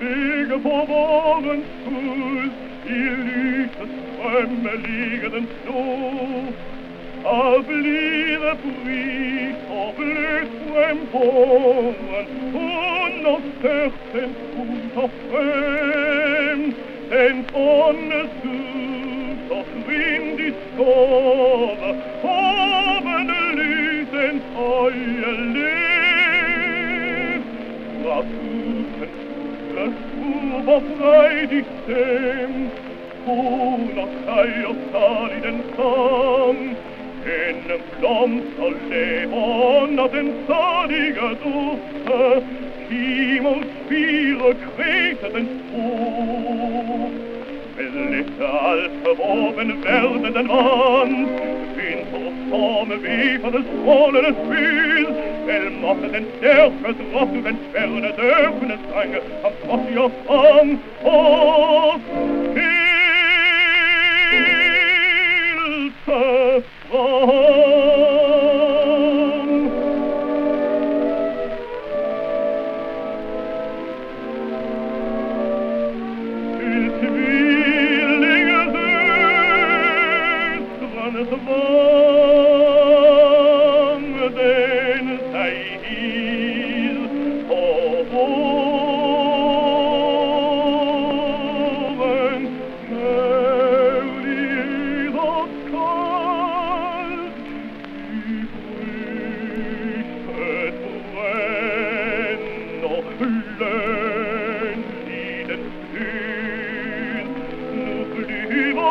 Wege verworren Fuß, ihr lyses Träume liegen so. Avlire pris, avle poemporen, und auf Terzen und auf Fem, den Sonne süß, auf Wind ist Gott, so freudig dem, un auf sali saliden Sam, in Plom sollevon ad en saliger Dufte, Timon spire kretet en Spur. Blätter all verwoben werdenden Wand, Wind auf Forme wie von des Kronen es vel mochte den stärkes Wort, wenn schwere der Dörfnis sang, am Gott ihr Fang,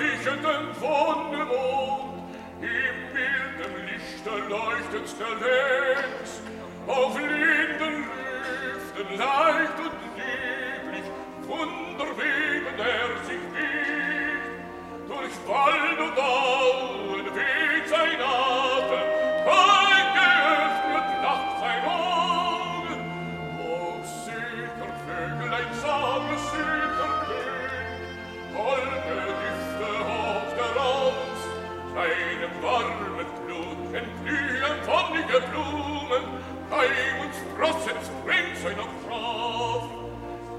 verdichteten Mond, im milden Lichte leuchtet's der Lenz, auf linden Lüften leicht und lieblich, wunderwegen er sich wiegt, durch Wald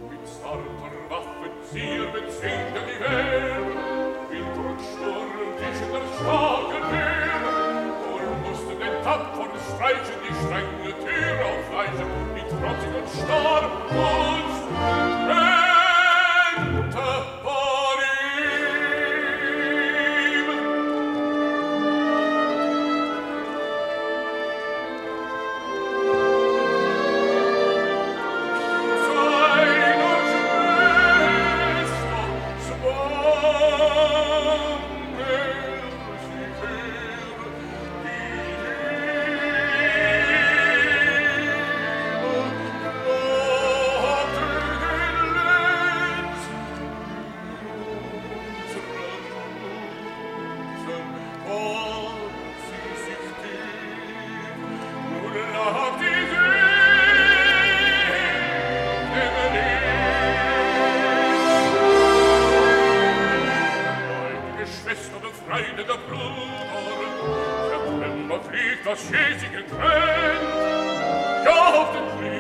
Mit sarter Waffen ziehen, bezwingen die Welt, verschäsigen könnt, ja auf den